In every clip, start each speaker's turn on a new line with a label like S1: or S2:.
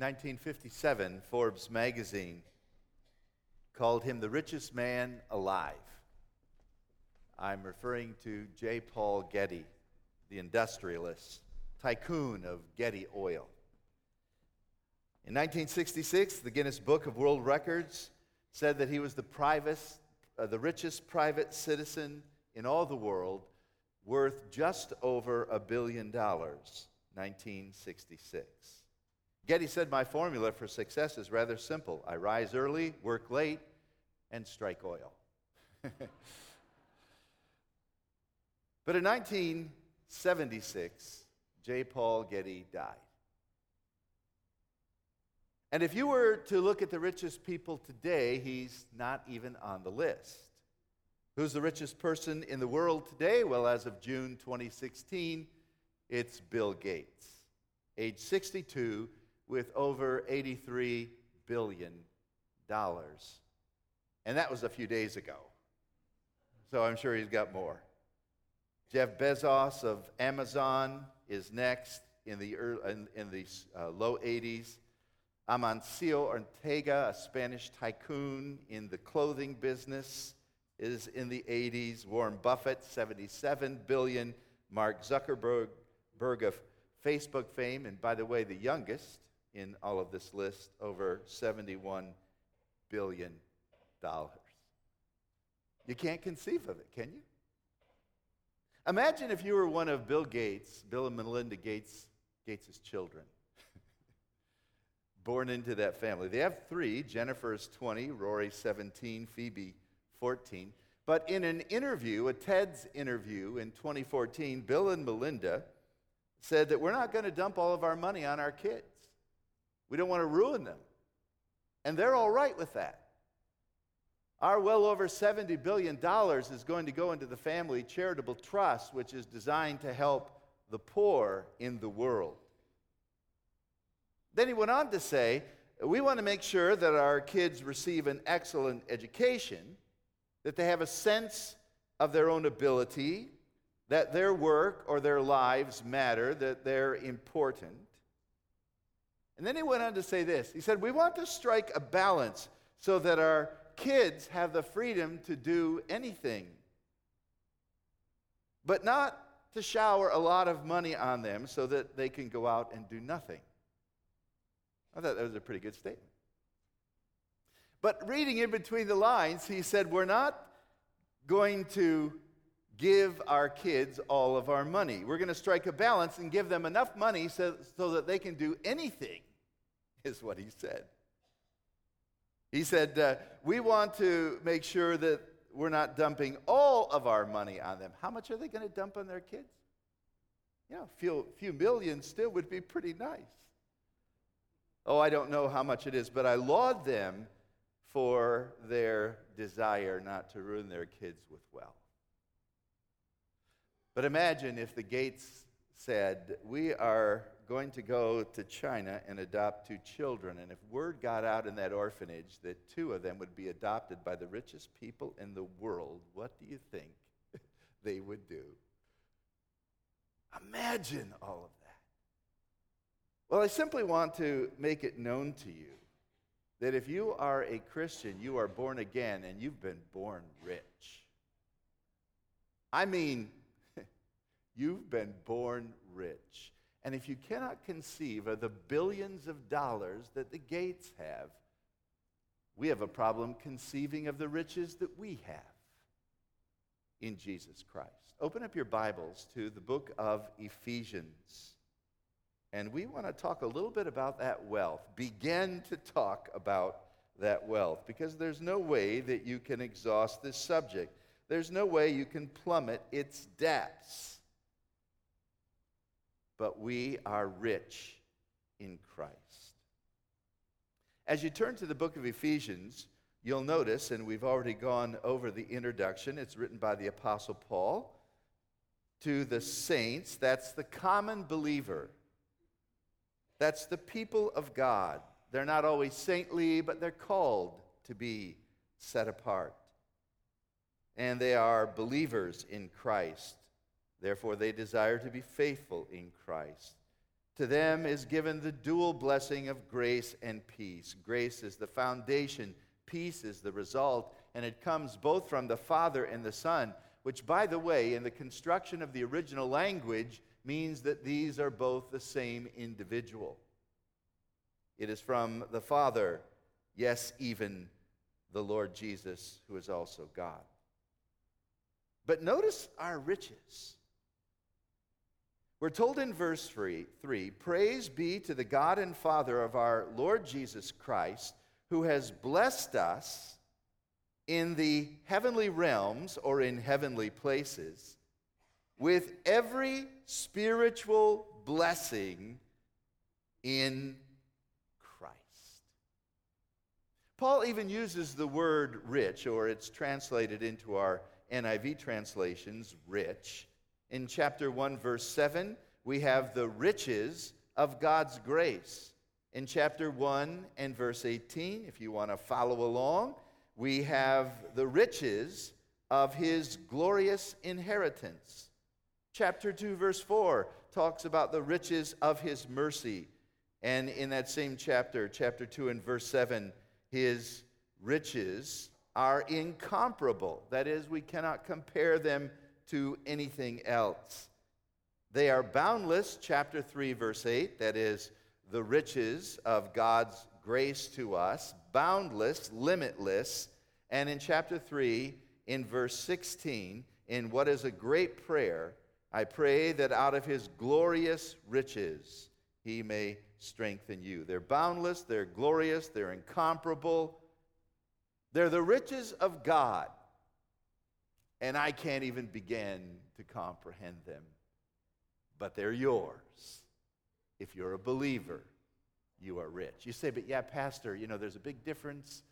S1: 1957, Forbes magazine called him the richest man alive. I'm referring to J. Paul Getty, the industrialist, tycoon of Getty Oil. In 1966, the Guinness Book of World Records said that he was the, uh, the richest private citizen in all the world, worth just over a billion dollars. 1966. Getty said, My formula for success is rather simple I rise early, work late, and strike oil. but in 1976, J. Paul Getty died. And if you were to look at the richest people today, he's not even on the list. Who's the richest person in the world today? Well, as of June 2016, it's Bill Gates, age 62, with over $83 billion. And that was a few days ago. So I'm sure he's got more. Jeff Bezos of Amazon is next in the, early, in, in the uh, low 80s. Amancio Ortega, a Spanish tycoon in the clothing business, is in the 80s. Warren Buffett, 77 billion. Mark Zuckerberg of Facebook fame, and by the way, the youngest in all of this list, over 71 billion dollars. You can't conceive of it, can you? Imagine if you were one of Bill Gates, Bill and Melinda Gates, Gates' children born into that family. They have three Jennifer is 20, Rory 17, Phoebe 14. But in an interview, a TED's interview in 2014, Bill and Melinda said that we're not going to dump all of our money on our kids. We don't want to ruin them. And they're all right with that. Our well over $70 billion is going to go into the family charitable trust, which is designed to help the poor in the world. Then he went on to say, We want to make sure that our kids receive an excellent education, that they have a sense of their own ability, that their work or their lives matter, that they're important. And then he went on to say this He said, We want to strike a balance so that our kids have the freedom to do anything, but not to shower a lot of money on them so that they can go out and do nothing. I thought that was a pretty good statement. But reading in between the lines, he said, We're not going to give our kids all of our money. We're going to strike a balance and give them enough money so, so that they can do anything, is what he said. He said, uh, We want to make sure that we're not dumping all of our money on them. How much are they going to dump on their kids? You know, a few, few million still would be pretty nice. Oh, I don't know how much it is, but I laud them for their desire not to ruin their kids with wealth. But imagine if the Gates said, We are going to go to China and adopt two children. And if word got out in that orphanage that two of them would be adopted by the richest people in the world, what do you think they would do? Imagine all of that. Well, I simply want to make it known to you that if you are a Christian, you are born again and you've been born rich. I mean, you've been born rich. And if you cannot conceive of the billions of dollars that the Gates have, we have a problem conceiving of the riches that we have in Jesus Christ. Open up your Bibles to the book of Ephesians. And we want to talk a little bit about that wealth. Begin to talk about that wealth because there's no way that you can exhaust this subject. There's no way you can plummet its depths but we are rich in Christ. As you turn to the book of Ephesians, you'll notice, and we've already gone over the introduction, it's written by the Apostle Paul to the saints. That's the common believer, that's the people of God. They're not always saintly, but they're called to be set apart. And they are believers in Christ. Therefore, they desire to be faithful in Christ, To them is given the dual blessing of grace and peace. Grace is the foundation, peace is the result, and it comes both from the Father and the Son, which, by the way, in the construction of the original language, means that these are both the same individual. It is from the Father, yes, even the Lord Jesus, who is also God. But notice our riches. We're told in verse 3, 3 Praise be to the God and Father of our Lord Jesus Christ, who has blessed us in the heavenly realms or in heavenly places with every spiritual blessing in Christ. Paul even uses the word rich, or it's translated into our NIV translations, rich in chapter 1, verse 7, we have the riches of God's grace. In chapter 1 and verse 18, if you want to follow along, we have the riches of his glorious inheritance. Chapter 2, verse 4, talks about the riches of his mercy. And in that same chapter, chapter 2 and verse 7, his riches are incomparable. That is, we cannot compare them to anything else. They are boundless, chapter 3, verse 8, that is, the riches of God's grace to us, boundless, limitless. And in chapter 3, in verse 16, in what is a great prayer, I pray that out of his glorious riches he may strengthen you. They're boundless, they're glorious, they're incomparable. They're the riches of God and I can't even begin to comprehend them. But they're yours. If you're a believer, you are rich. You say, but yeah, Pastor, you know, there's a big difference.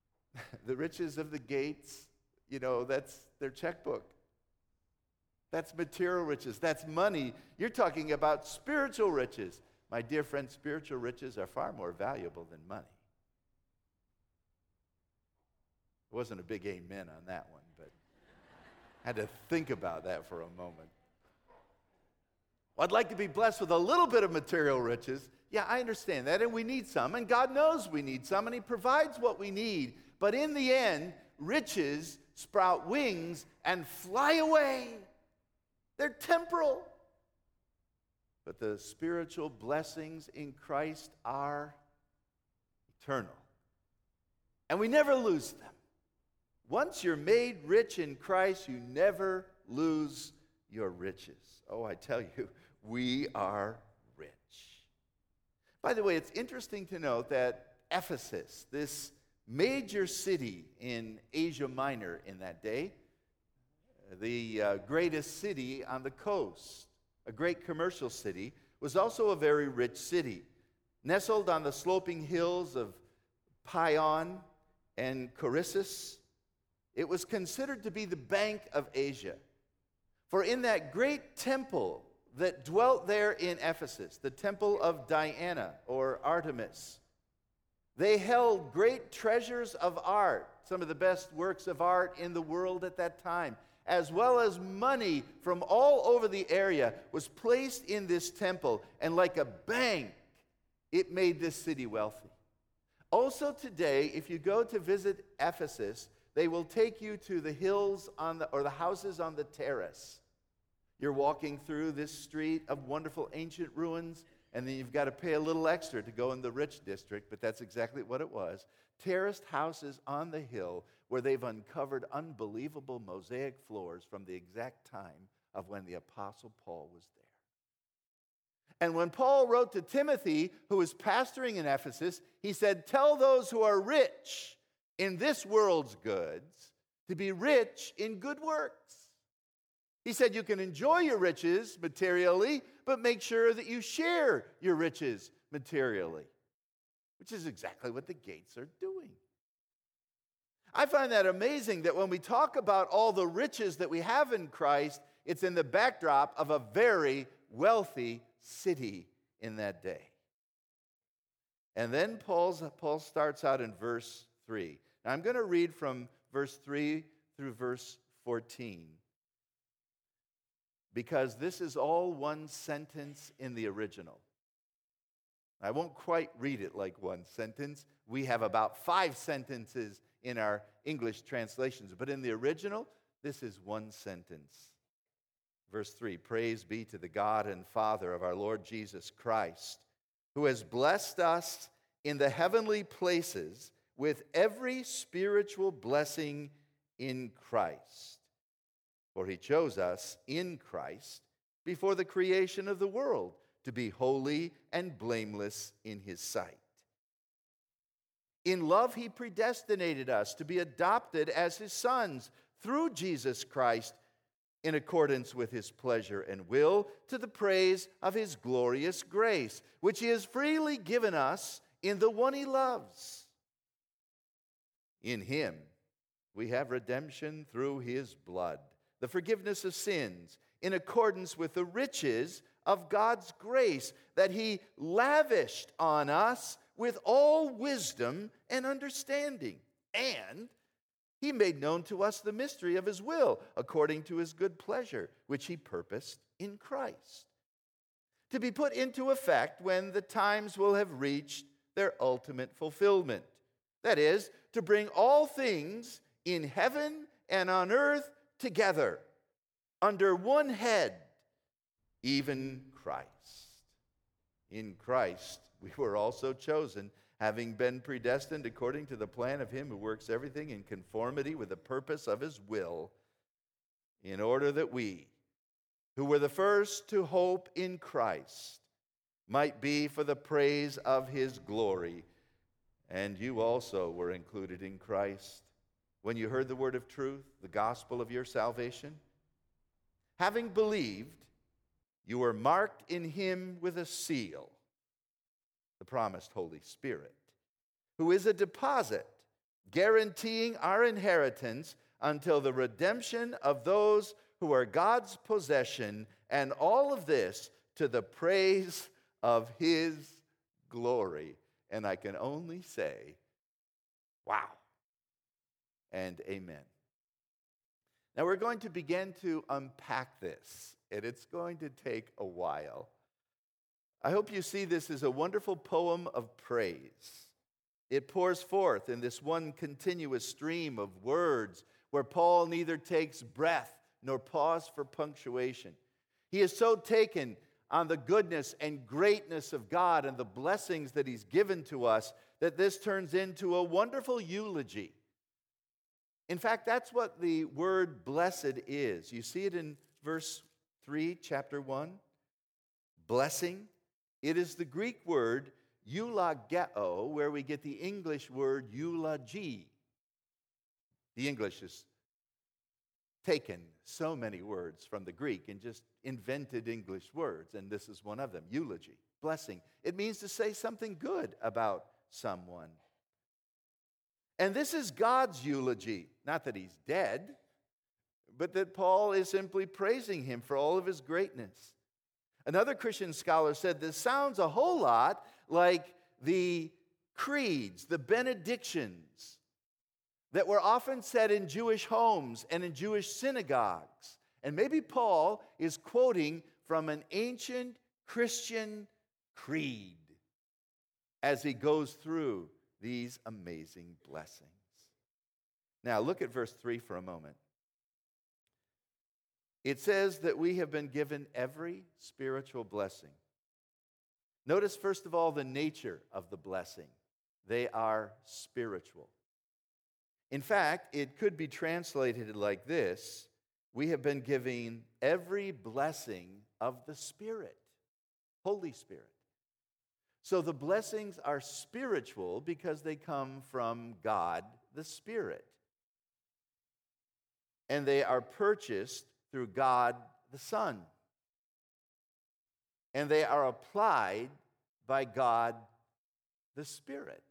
S1: the riches of the Gates, you know, that's their checkbook. That's material riches. That's money. You're talking about spiritual riches. My dear friend, spiritual riches are far more valuable than money. It wasn't a big amen on that one had to think about that for a moment. Well, I'd like to be blessed with a little bit of material riches. Yeah, I understand that, and we need some, and God knows we need some, and He provides what we need. But in the end, riches sprout wings and fly away. They're temporal. But the spiritual blessings in Christ are eternal. And we never lose them. Once you're made rich in Christ, you never lose your riches. Oh, I tell you, we are rich. By the way, it's interesting to note that Ephesus, this major city in Asia Minor in that day, the uh, greatest city on the coast, a great commercial city, was also a very rich city. Nestled on the sloping hills of Pion and Coressus, it was considered to be the Bank of Asia. For in that great temple that dwelt there in Ephesus, the temple of Diana or Artemis, they held great treasures of art, some of the best works of art in the world at that time, as well as money from all over the area was placed in this temple, and like a bank, it made this city wealthy. Also, today, if you go to visit Ephesus, they will take you to the hills on the, or the houses on the terrace. You're walking through this street of wonderful ancient ruins, and then you've got to pay a little extra to go in the rich district, but that's exactly what it was. Terraced houses on the hill where they've uncovered unbelievable mosaic floors from the exact time of when the Apostle Paul was there. And when Paul wrote to Timothy, who was pastoring in Ephesus, he said, Tell those who are rich in this world's goods to be rich in good works. He said you can enjoy your riches materially, but make sure that you share your riches materially, which is exactly what the Gates are doing. I find that amazing that when we talk about all the riches that we have in Christ, it's in the backdrop of a very wealthy city in that day. And then Paul's, Paul starts out in verse 3. Now, I'm going to read from verse 3 through verse 14 because this is all one sentence in the original. I won't quite read it like one sentence. We have about five sentences in our English translations, but in the original, this is one sentence. Verse 3 Praise be to the God and Father of our Lord Jesus Christ, who has blessed us in the heavenly places with every spiritual blessing in Christ. For he chose us in Christ before the creation of the world to be holy and blameless in his sight. In love, he predestinated us to be adopted as his sons through Jesus Christ in accordance with his pleasure and will to the praise of his glorious grace, which he has freely given us in the one he loves. In him, we have redemption through his blood, the forgiveness of sins, in accordance with the riches of God's grace that He lavished on us with all wisdom and understanding. And He made known to us the mystery of His will, according to His good pleasure, which He purposed in Christ. To be put into effect when the times will have reached their ultimate fulfillment. That is, to bring all things in heaven and on earth together under one head even Christ. In Christ, we were also chosen, having been predestined according to the plan of Him who works everything in conformity with the purpose of His will, in order that we, who were the first to hope in Christ, might be for the praise of His glory. And you also were included in Christ when you heard the word of truth, the gospel of your salvation. Having believed, you were marked in him with a seal, the promised Holy Spirit, who is a deposit guaranteeing our inheritance until the redemption of those who are God's possession, and all of this to the praise of his glory. And I can only say, wow and amen. Now we're going to begin to unpack this and it's going to take a while. I hope you see this as a wonderful poem of praise. It pours forth in this one continuous stream of words where Paul neither takes breath nor pause for punctuation. He is so taken on the goodness and greatness of God and the blessings that He's given to us that this turns into a wonderful eulogy. In fact, that's what the word blessed is. You see it in verse 3, chapter 1. Blessing. It is the Greek word eulogeo, where we get the English word eulogy. The English has taken so many words from the Greek and just invented English words, and this is one of them eulogy, blessing. It means to say something good about someone. And this is God's eulogy. Not that he's dead, but that Paul is simply praising him for all of his greatness. Another Christian scholar said this sounds a whole lot like the creeds, the benedictions that were often said in Jewish homes and in Jewish synagogues. And maybe Paul is quoting from an ancient Christian creed as he goes through these amazing blessings. Now, look at verse 3 for a moment. It says that we have been given every spiritual blessing. Notice, first of all, the nature of the blessing they are spiritual. In fact, it could be translated like this We have been giving every blessing of the Spirit, Holy Spirit. So the blessings are spiritual because they come from God the Spirit. And they are purchased through God the Son. And they are applied by God the Spirit.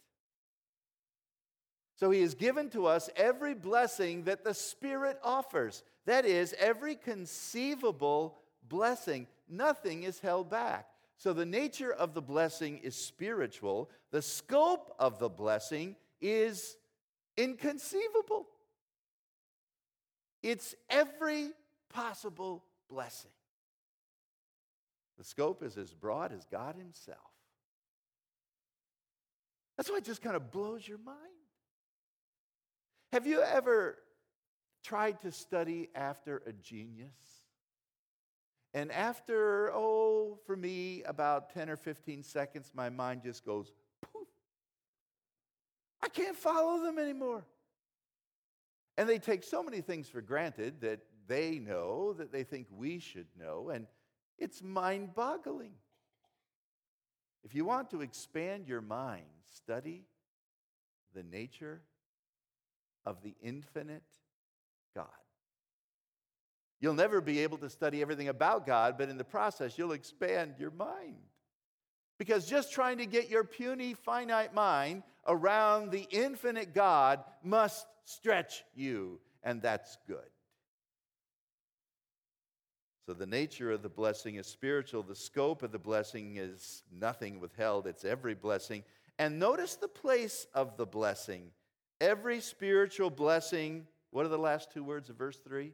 S1: So he has given to us every blessing that the Spirit offers. That is, every conceivable blessing. Nothing is held back. So the nature of the blessing is spiritual, the scope of the blessing is inconceivable. It's every possible blessing. The scope is as broad as God Himself. That's why it just kind of blows your mind. Have you ever tried to study after a genius? And after, oh, for me, about 10 or 15 seconds, my mind just goes poof. I can't follow them anymore. And they take so many things for granted that they know, that they think we should know, and it's mind boggling. If you want to expand your mind, study the nature of the infinite God. You'll never be able to study everything about God, but in the process, you'll expand your mind. Because just trying to get your puny, finite mind around the infinite God must stretch you, and that's good. So the nature of the blessing is spiritual. The scope of the blessing is nothing withheld, it's every blessing. And notice the place of the blessing. Every spiritual blessing, what are the last two words of verse 3?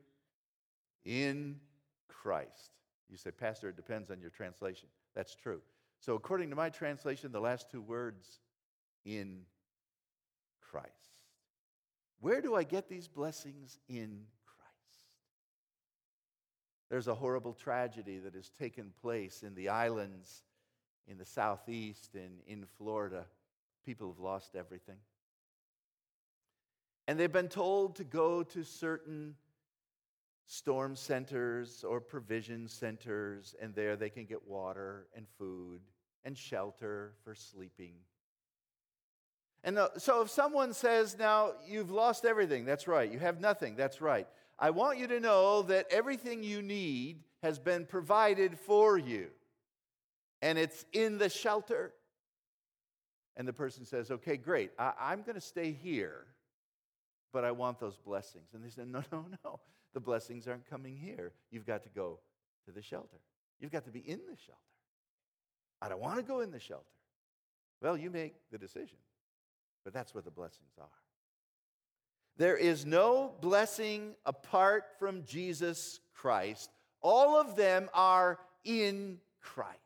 S1: In Christ. You say, Pastor, it depends on your translation. That's true. So, according to my translation, the last two words, in Christ. Where do I get these blessings in Christ? there's a horrible tragedy that has taken place in the islands in the southeast and in Florida. People have lost everything. And they've been told to go to certain storm centers or provision centers, and there they can get water and food and shelter for sleeping. And uh, so if someone says, Now, you've lost everything, that's right. You have nothing, that's right. I want you to know that everything you need has been provided for you, and it's in the shelter. And the person says, Okay, great, I- am going to stay here, but I want those blessings. And they said, No, no, no. The blessings aren't coming here. You've got to go to the shelter. You've got to be in the shelter. I don't want to go in the shelter. Well, you make the decision, but that's where the blessings are. There is no blessing apart from Jesus Christ. All of them are in Christ.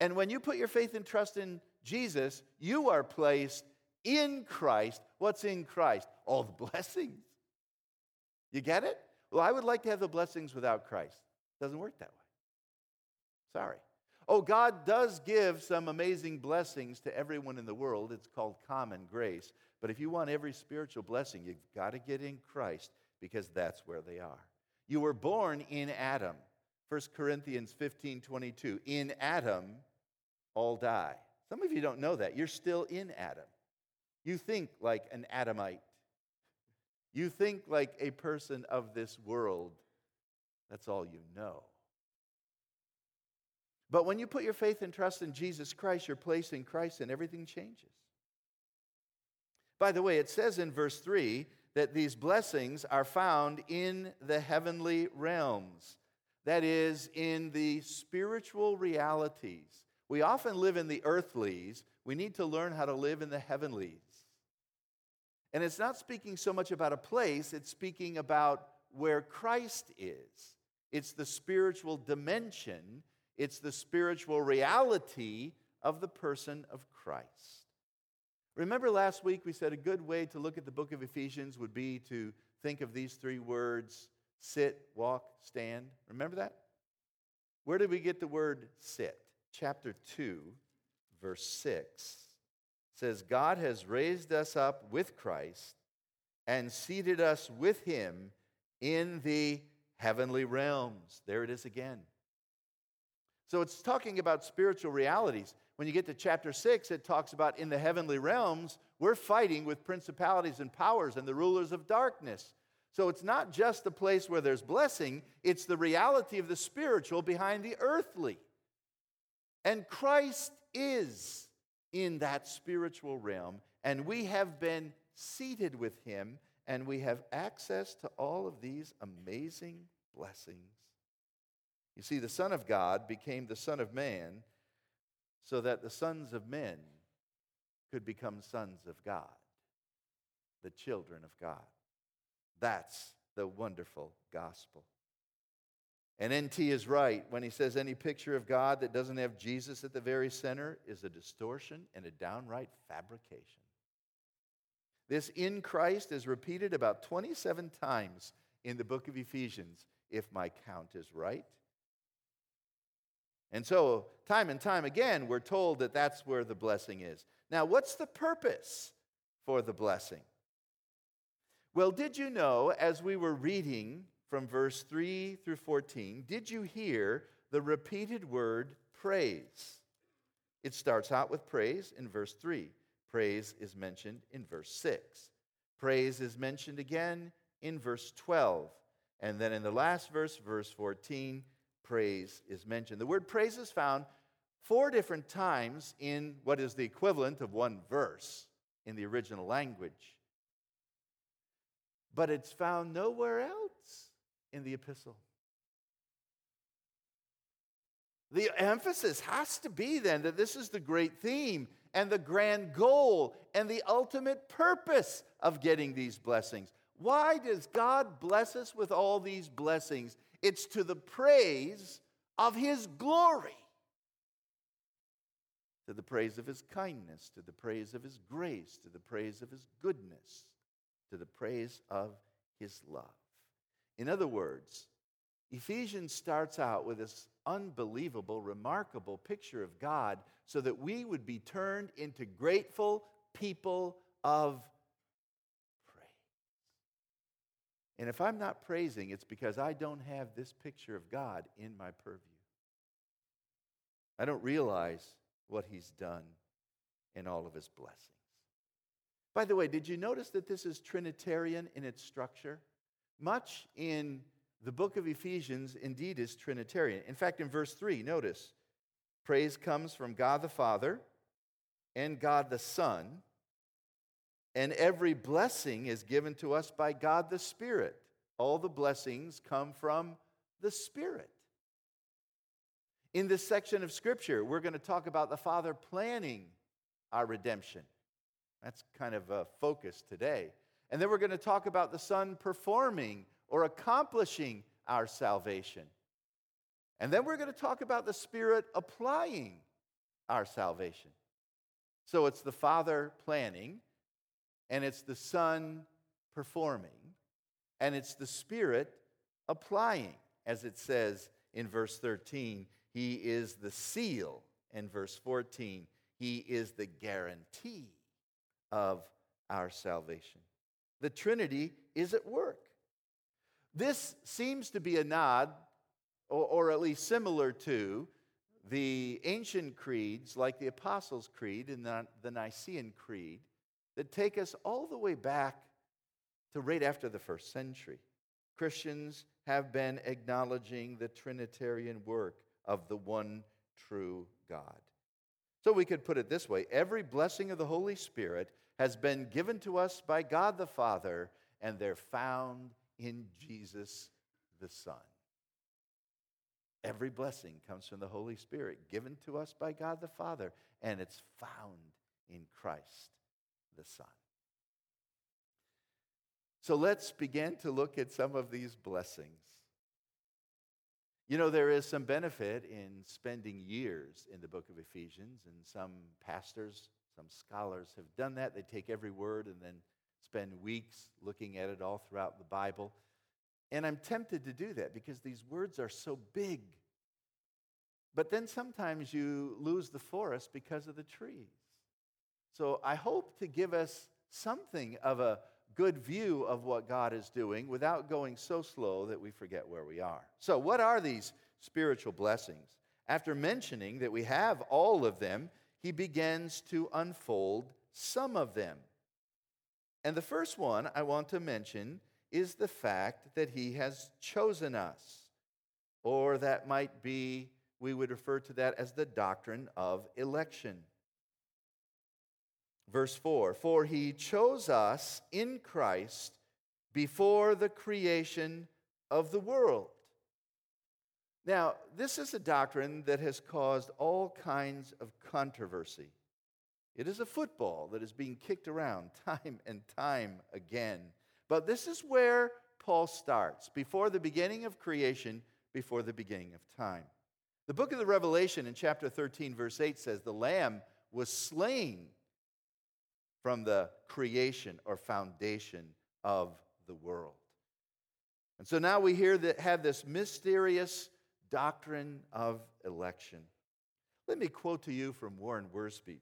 S1: And when you put your faith and trust in Jesus, you are placed in Christ. What's in Christ? All the blessings. You get it? Well, I would like to have the blessings without Christ. Doesn't work that way. Sorry. Oh, God does give some amazing blessings to everyone in the world. It's called common grace. But if you want every spiritual blessing, you've got to get in Christ because that's where they are. You were born in Adam. 1 Corinthians 15 22. In Adam, all die. Some of you don't know that. You're still in Adam. You think like an Adamite. You think like a person of this world. That's all you know. But when you put your faith and trust in Jesus Christ, you're placed in Christ and everything changes. By the way, it says in verse 3 that these blessings are found in the heavenly realms. That is, in the spiritual realities. We often live in the earthlies. We need to learn how to live in the heavenlies. And it's not speaking so much about a place, it's speaking about where Christ is. It's the spiritual dimension, it's the spiritual reality of the person of Christ. Remember last week we said a good way to look at the book of Ephesians would be to think of these three words sit, walk, stand. Remember that? Where did we get the word sit? Chapter 2, verse 6 says, God has raised us up with Christ and seated us with him in the heavenly realms. There it is again. So it's talking about spiritual realities. When you get to chapter 6, it talks about in the heavenly realms, we're fighting with principalities and powers and the rulers of darkness. So it's not just a place where there's blessing, it's the reality of the spiritual behind the earthly. And Christ is in that spiritual realm, and we have been seated with him, and we have access to all of these amazing blessings. You see, the Son of God became the Son of Man so that the sons of men could become sons of God, the children of God. That's the wonderful gospel. And N.T. is right when he says any picture of God that doesn't have Jesus at the very center is a distortion and a downright fabrication. This in Christ is repeated about 27 times in the book of Ephesians, if my count is right. And so, time and time again, we're told that that's where the blessing is. Now, what's the purpose for the blessing? Well, did you know, as we were reading from verse 3 through 14, did you hear the repeated word praise? It starts out with praise in verse 3. Praise is mentioned in verse 6. Praise is mentioned again in verse 12. And then in the last verse, verse 14, praise is mentioned. The word praise is found four different times in what is the equivalent of one verse in the original language. But it's found nowhere else in the epistle. The emphasis has to be then that this is the great theme and the grand goal and the ultimate purpose of getting these blessings. Why does God bless us with all these blessings? It's to the praise of His glory, to the praise of His kindness, to the praise of His grace, to the praise of His goodness, to the praise of His love. In other words, Ephesians starts out with this unbelievable, remarkable picture of God so that we would be turned into grateful people of praise. And if I'm not praising, it's because I don't have this picture of God in my purview. I don't realize what He's done and all of His blessings. By the way, did you notice that this is Trinitarian in its structure? Much in the book of Ephesians indeed is Trinitarian. In fact, in verse 3, notice praise comes from God the Father and God the Son and every blessing is given to us by God the Spirit. All the blessings come from the Spirit. In this section of Scripture, we're going to talk about the Father planning our redemption. That's kind of a focus today. And then we're going to talk about the Son performing or accomplishing our salvation. And then we're going to talk about the Spirit applying our salvation. So it's the Father planning, and it's the Son performing, and it's the Spirit applying. As it says in verse 13, He is the seal. In verse 14, He is the guarantee of our salvation. The Trinity is at work. This seems to be a nod, or, or at least similar to, the ancient creeds like the Apostles' Creed and the, the Nicene Creed that take us all the way back to right after the first century. Christians have been acknowledging the Trinitarian work of the one true God. So we could put it this way every blessing of the Holy Spirit has been given to us by God the Father, and they're found in Jesus the Son. Every blessing comes from the Holy Spirit, given to us by God the Father, and it's found in Christ the Son. So let's begin to look at some of these blessings. You know, there is some benefit in spending years in the book of Ephesians, and some pastors, some scholars have done that. They take every word and then spend weeks looking at it all throughout the Bible. And I'm tempted to do that because these words are so big. But then sometimes you lose the forest because of the trees. So I hope to give us something of a good view of what God is doing without going so slow that we forget where we are. So, what are these spiritual blessings? After mentioning that we have all of them, he begins to unfold some of them. And the first one I want to mention is the fact that he has chosen us. Or that might be, we would refer to that as the doctrine of election. Verse 4 For he chose us in Christ before the creation of the world. Now, this is a doctrine that has caused all kinds of controversy. It is a football that is being kicked around time and time again. But this is where Paul starts. Before the beginning of creation, before the beginning of time. The book of the Revelation in chapter 13, verse 8 says, The Lamb was slain from the creation or foundation of the world. And so now we hear that have this mysterious doctrine of election. Let me quote to you from Warren Wiersbe.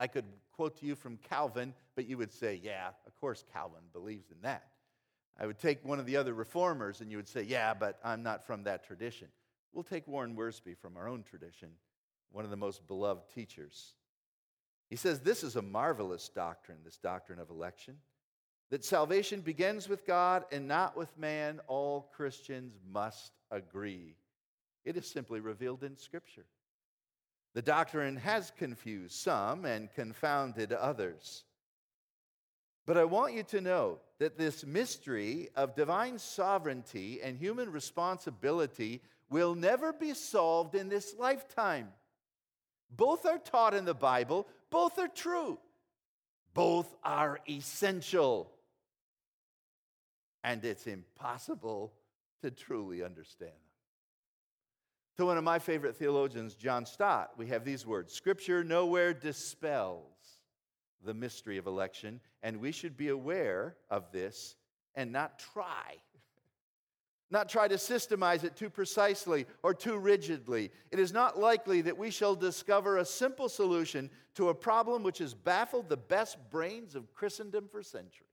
S1: I could quote to you from Calvin, but you would say, yeah, of course Calvin believes in that. I would take one of the other reformers and you would say, yeah, but I'm not from that tradition. We'll take Warren Wiersbe from our own tradition, one of the most beloved teachers. He says this is a marvelous doctrine, this doctrine of election, that salvation begins with God and not with man. All Christians must agree. It is simply revealed in Scripture. The doctrine has confused some and confounded others. But I want you to know that this mystery of divine sovereignty and human responsibility will never be solved in this lifetime. Both are taught in the Bible, both are true, both are essential. And it's impossible to truly understand them. To one of my favorite theologians, John Stott, we have these words Scripture nowhere dispels the mystery of election, and we should be aware of this and not try. Not try to systemize it too precisely or too rigidly. It is not likely that we shall discover a simple solution to a problem which has baffled the best brains of Christendom for centuries.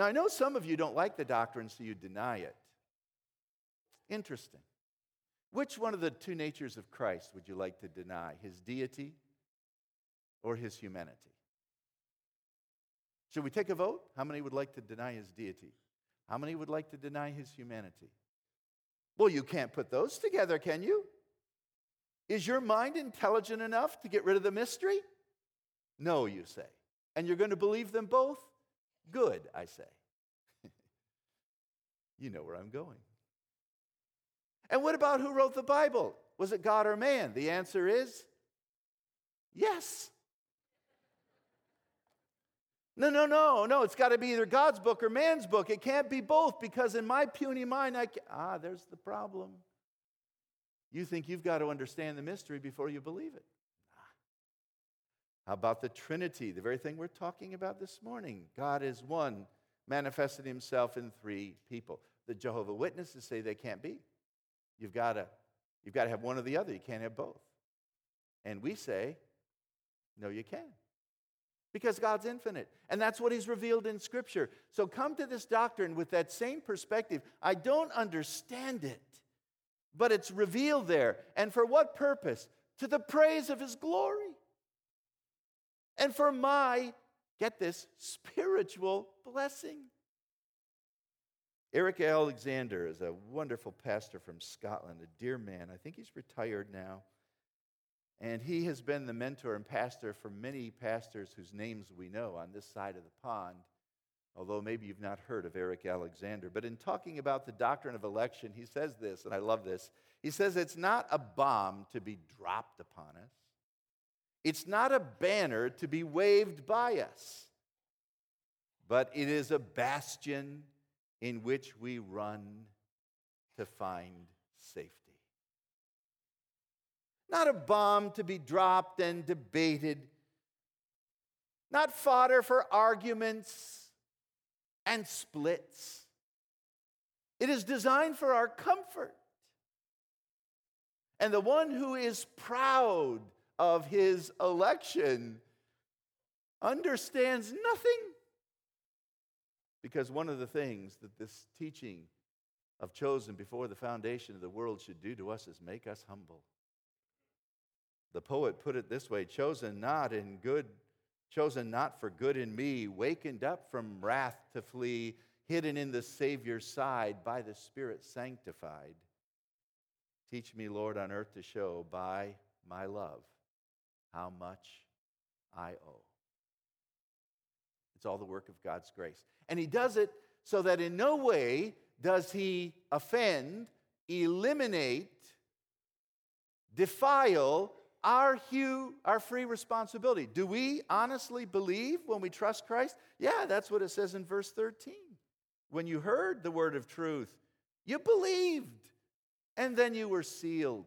S1: Now, I know some of you don't like the doctrine, so you deny it. Interesting. Which one of the two natures of Christ would you like to deny? His deity or his humanity? Should we take a vote? How many would like to deny his deity? How many would like to deny his humanity? Well, you can't put those together, can you? Is your mind intelligent enough to get rid of the mystery? No, you say. And you're going to believe them both? Good, I say. you know where I'm going. And what about who wrote the Bible? Was it God or man? The answer is yes. No, no, no, no. It's got to be either God's book or man's book. It can't be both because in my puny mind, I can ah, there's the problem. You think you've got to understand the mystery before you believe it. About the Trinity, the very thing we're talking about this morning? God is one, manifested himself in three people. The Jehovah Witnesses say they can't be. You've got to you've got to have one or the other. You can't have both. And we say, no, you can. Because God's infinite. And that's what He's revealed in Scripture. So come to this doctrine with that same perspective. I don't understand it, but it's revealed there. And for what purpose? To the praise of His glory. And for my, get this, spiritual blessing. Eric Alexander is a wonderful pastor from Scotland, a dear man. I think he's retired now. And he has been the mentor and pastor for many pastors whose names we know on this side of the pond, although maybe you've not heard of Eric Alexander. But in talking about the doctrine of election, he says this, and I love this. He says, It's not a bomb to be dropped upon us, it's not a banner to be waved by us, but it is a bastion in which we run to find safety. Not a bomb to be dropped and debated, not fodder for arguments and splits. It is designed for our comfort. And the one who is proud of his election understands nothing because one of the things that this teaching of chosen before the foundation of the world should do to us is make us humble. The poet put it this way chosen not in good, chosen not for good in me, wakened up from wrath to flee, hidden in the Savior's side, by the Spirit sanctified. Teach me, Lord, on earth to show by my love how much I owe. It's all the work of God's grace. And he does it so that in no way does he offend, eliminate, defile our hue, our free responsibility. Do we honestly believe when we trust Christ? Yeah, that's what it says in verse 13. When you heard the word of truth, You believed, and then you were sealed.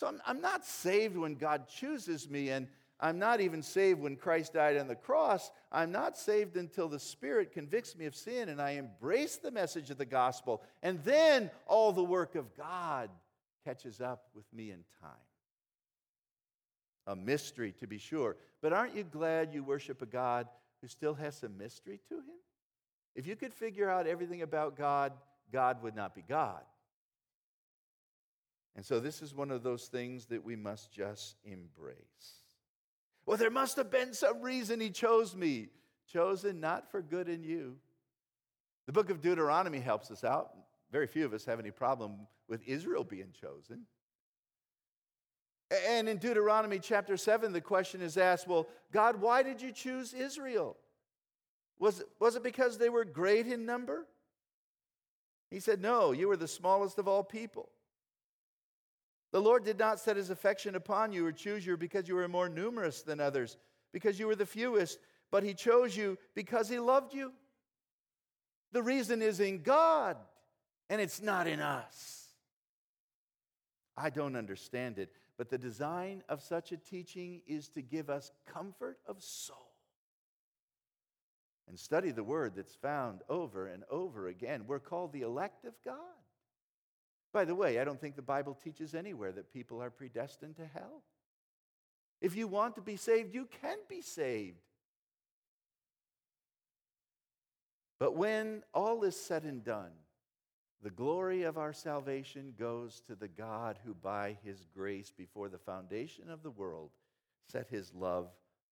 S1: So I'm, I'm not saved when God chooses me, and I'm not even saved when Christ died on the cross. I'm not saved until the Spirit convicts me of sin and I embrace the message of the gospel. And then all the work of God catches up with me in time. A mystery, to be sure. But aren't you glad you worship a God who still has some mystery to him? If you could figure out everything about God, God would not be God. And so this is one of those things that we must just embrace. Well, there must have been some reason he chose me. Chosen not for good in you. The book of Deuteronomy helps us out. Very few of us have any problem with Israel being chosen. And in Deuteronomy chapter 7, the question is asked well, God, why did you choose Israel? Was it, was it because they were great in number? He said, No, you were the smallest of all people. The Lord did not set his affection upon you or choose you because you were more numerous than others, because you were the fewest, but he chose you because he loved you. The reason is in God, and it's not in us. I don't understand it, but the design of such a teaching is to give us comfort of soul. And study the word that's found over and over again. We're called the elect of God. By the way, I don't think the Bible teaches anywhere that people are predestined to hell. If you want to be saved, you can be saved. But when all is said and done, the glory of our salvation goes to the God who, by his grace before the foundation of the world, set his love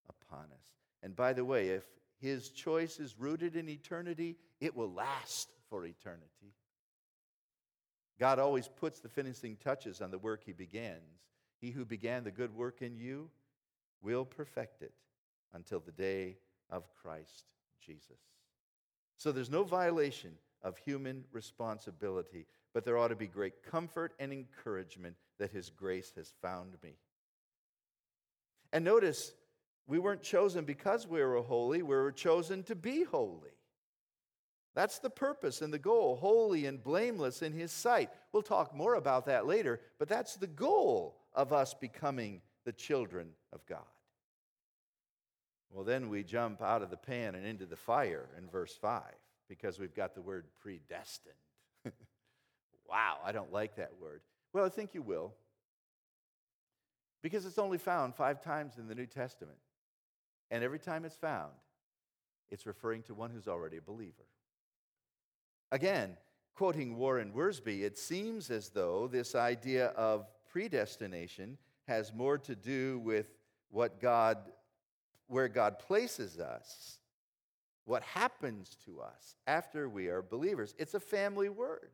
S1: upon us. And by the way, if his choice is rooted in eternity, it will last for eternity. God always puts the finishing touches on the work he begins. He who began the good work in you will perfect it until the day of Christ Jesus. So there's no violation of human responsibility, but there ought to be great comfort and encouragement that his grace has found me. And notice, we weren't chosen because we were holy, we were chosen to be holy. That's the purpose and the goal, holy and blameless in His sight. We'll talk more about that later, but that's the goal of us becoming the children of God. Well, then we jump out of the pan and into the fire in verse 5 because we've got the word predestined. wow, I don't like that word. Well, I think you will because it's only found five times in the New Testament. And every time it's found, it's referring to one who's already a believer. Again, quoting Warren Wiersbe, it seems as though this idea of predestination has more to do with what God, where God places us, what happens to us after we are believers. It's a family word.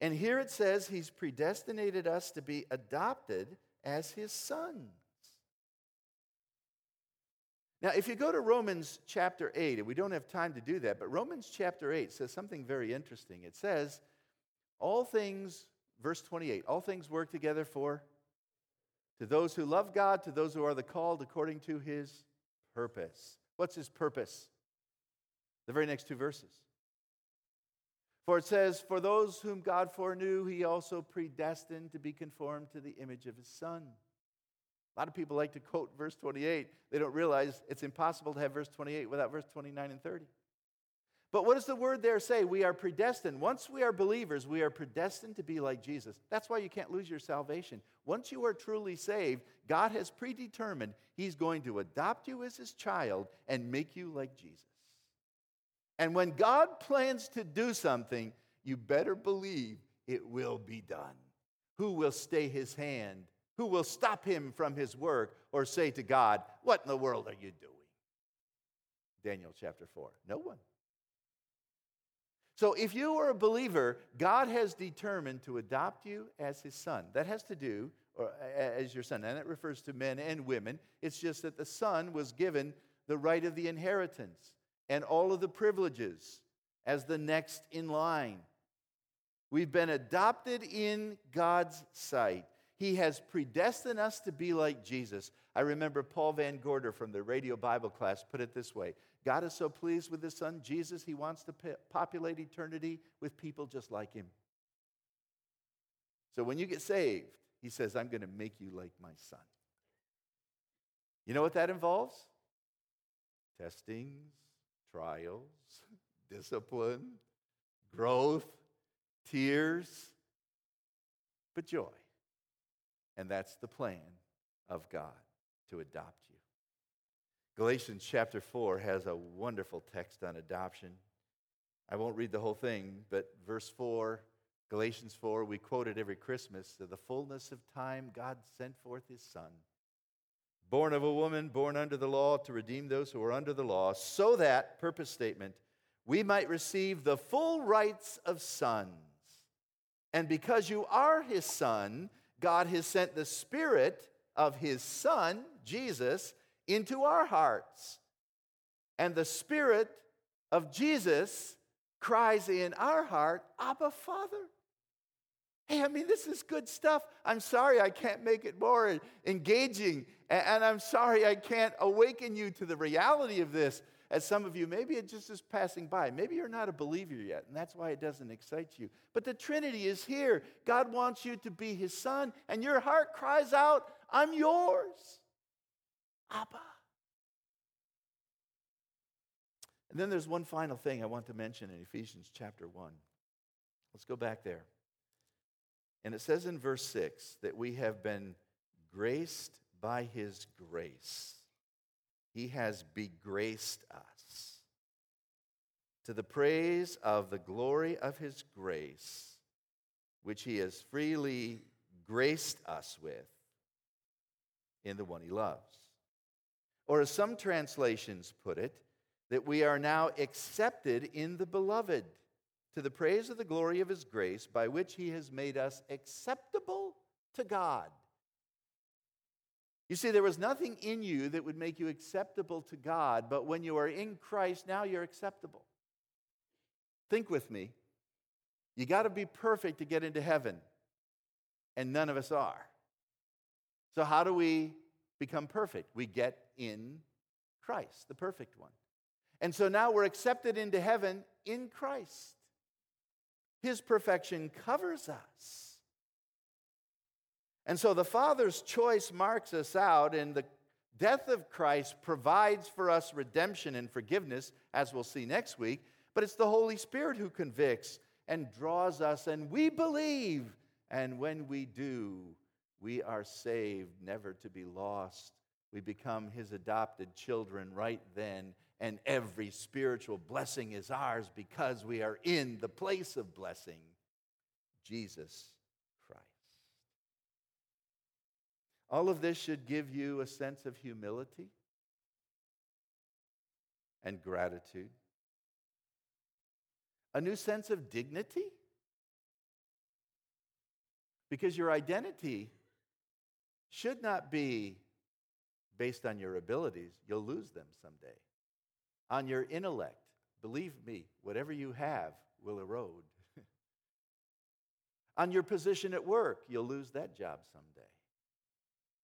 S1: And here it says he's predestinated us to be adopted as his sons. Now, if you go to Romans chapter 8, and we don't have time to do that, but Romans chapter 8 says something very interesting. It says, All things, verse 28, all things work together for to those who love God, to those who are the called according to his purpose. What's his purpose? The very next two verses. For it says, For those whom God foreknew, he also predestined to be conformed to the image of his Son a lot of people like to quote verse 28. They don't realize it's impossible to have verse 28 without verse 29 and 30. But what does the word there say? We are predestined. Once we are believers, we are predestined to be like Jesus. That's why you can't lose your salvation. Once you are truly saved, God has predetermined He's going to adopt you as His child and make you like Jesus. And when God plans to do something, you better believe it will be done. Who will stay His hand who will stop him from his work or say to God, What in the world are you doing? Daniel chapter 4. No one. So if you are a believer, God has determined to adopt you as his son. That has to do, or as your son, and it refers to men and women. It's just that the son was given the right of the inheritance and all of the privileges as the next in line. We've been adopted in God's sight. He has predestined us to be like Jesus. I remember Paul Van Gorder from the radio Bible class put it this way God is so pleased with his son, Jesus, he wants to populate eternity with people just like him. So when you get saved, he says, I'm going to make you like my son. You know what that involves? Testings, trials, discipline, growth, tears, but joy. And that's the plan of God to adopt you. Galatians chapter 4 has a wonderful text on adoption. I won't read the whole thing, but verse 4, Galatians 4, we quote it every Christmas. To the fullness of time, God sent forth his Son, born of a woman, born under the law, to redeem those who are under the law, so that, purpose statement, we might receive the full rights of sons. And because you are his son, God has sent the Spirit of his Son, Jesus, into our hearts. And the Spirit of Jesus cries in our heart, Abba, Father. Hey, I mean, this is good stuff. I'm sorry I can't make it more engaging. And I'm sorry I can't awaken you to the reality of this as some of you, maybe it just is passing by. Maybe you're not a believer yet, and that's why it doesn't excite you. But the Trinity is here. God wants you to be his son, and your heart cries out, I'm yours. Abba. And then there's one final thing I want to mention in Ephesians chapter 1. Let's go back there. And it says in verse 6 that we have been graced by his grace. He has begraced us to the praise of the glory of his grace, which he has freely graced us with in the one he loves. Or, as some translations put it, that we are now accepted in the beloved to the praise of the glory of his grace, by which he has made us acceptable to God. You see, there was nothing in you that would make you acceptable to God, but when you are in Christ, now you're acceptable. Think with me. You got to be perfect to get into heaven, and none of us are. So, how do we become perfect? We get in Christ, the perfect one. And so now we're accepted into heaven in Christ. His perfection covers us. And so the Father's choice marks us out, and the death of Christ provides for us redemption and forgiveness, as we'll see next week. But it's the Holy Spirit who convicts and draws us, and we believe. And when we do, we are saved, never to be lost. We become His adopted children right then, and every spiritual blessing is ours because we are in the place of blessing Jesus All of this should give you a sense of humility and gratitude, a new sense of dignity, because your identity should not be based on your abilities. You'll lose them someday. On your intellect, believe me, whatever you have will erode. on your position at work, you'll lose that job someday.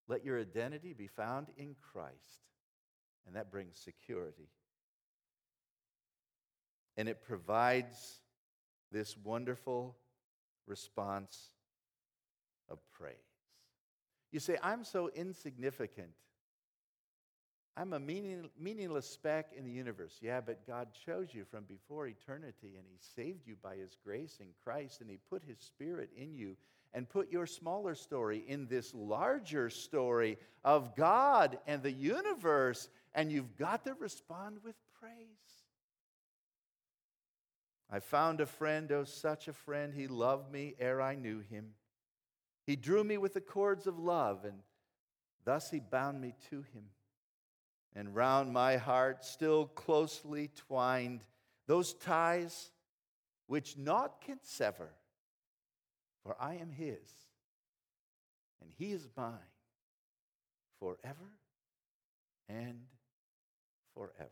S1: Let your identity be found in Christ, and that brings security. And it provides this wonderful response of praise. You say, I'm so insignificant. I'm a meaning, meaningless speck in the universe. Yeah, but God chose you from before eternity, and He saved you by His grace in Christ, and He put His Spirit in you and put your smaller story in this larger story of God and the universe, and you've got to respond with praise. I found a friend, oh, such a friend. He loved me ere I knew him. He drew me with the cords of love, and thus he bound me to him. And round my heart, still closely twined, those ties which naught can sever for I am his, and he is mine forever and forever.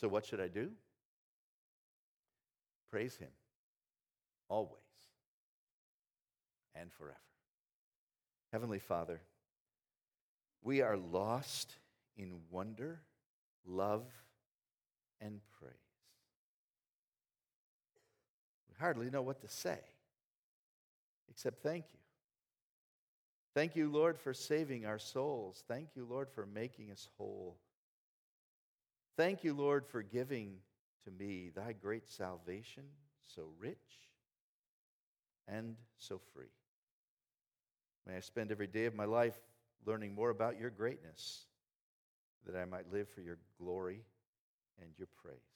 S1: So, what should I do? Praise him always and forever. Heavenly Father, we are lost in wonder love and praise. Hardly know what to say except thank you. Thank you, Lord, for saving our souls. Thank you, Lord, for making us whole. Thank you, Lord, for giving to me thy great salvation, so rich and so free. May I spend every day of my life learning more about your greatness, that I might live for your glory and your praise.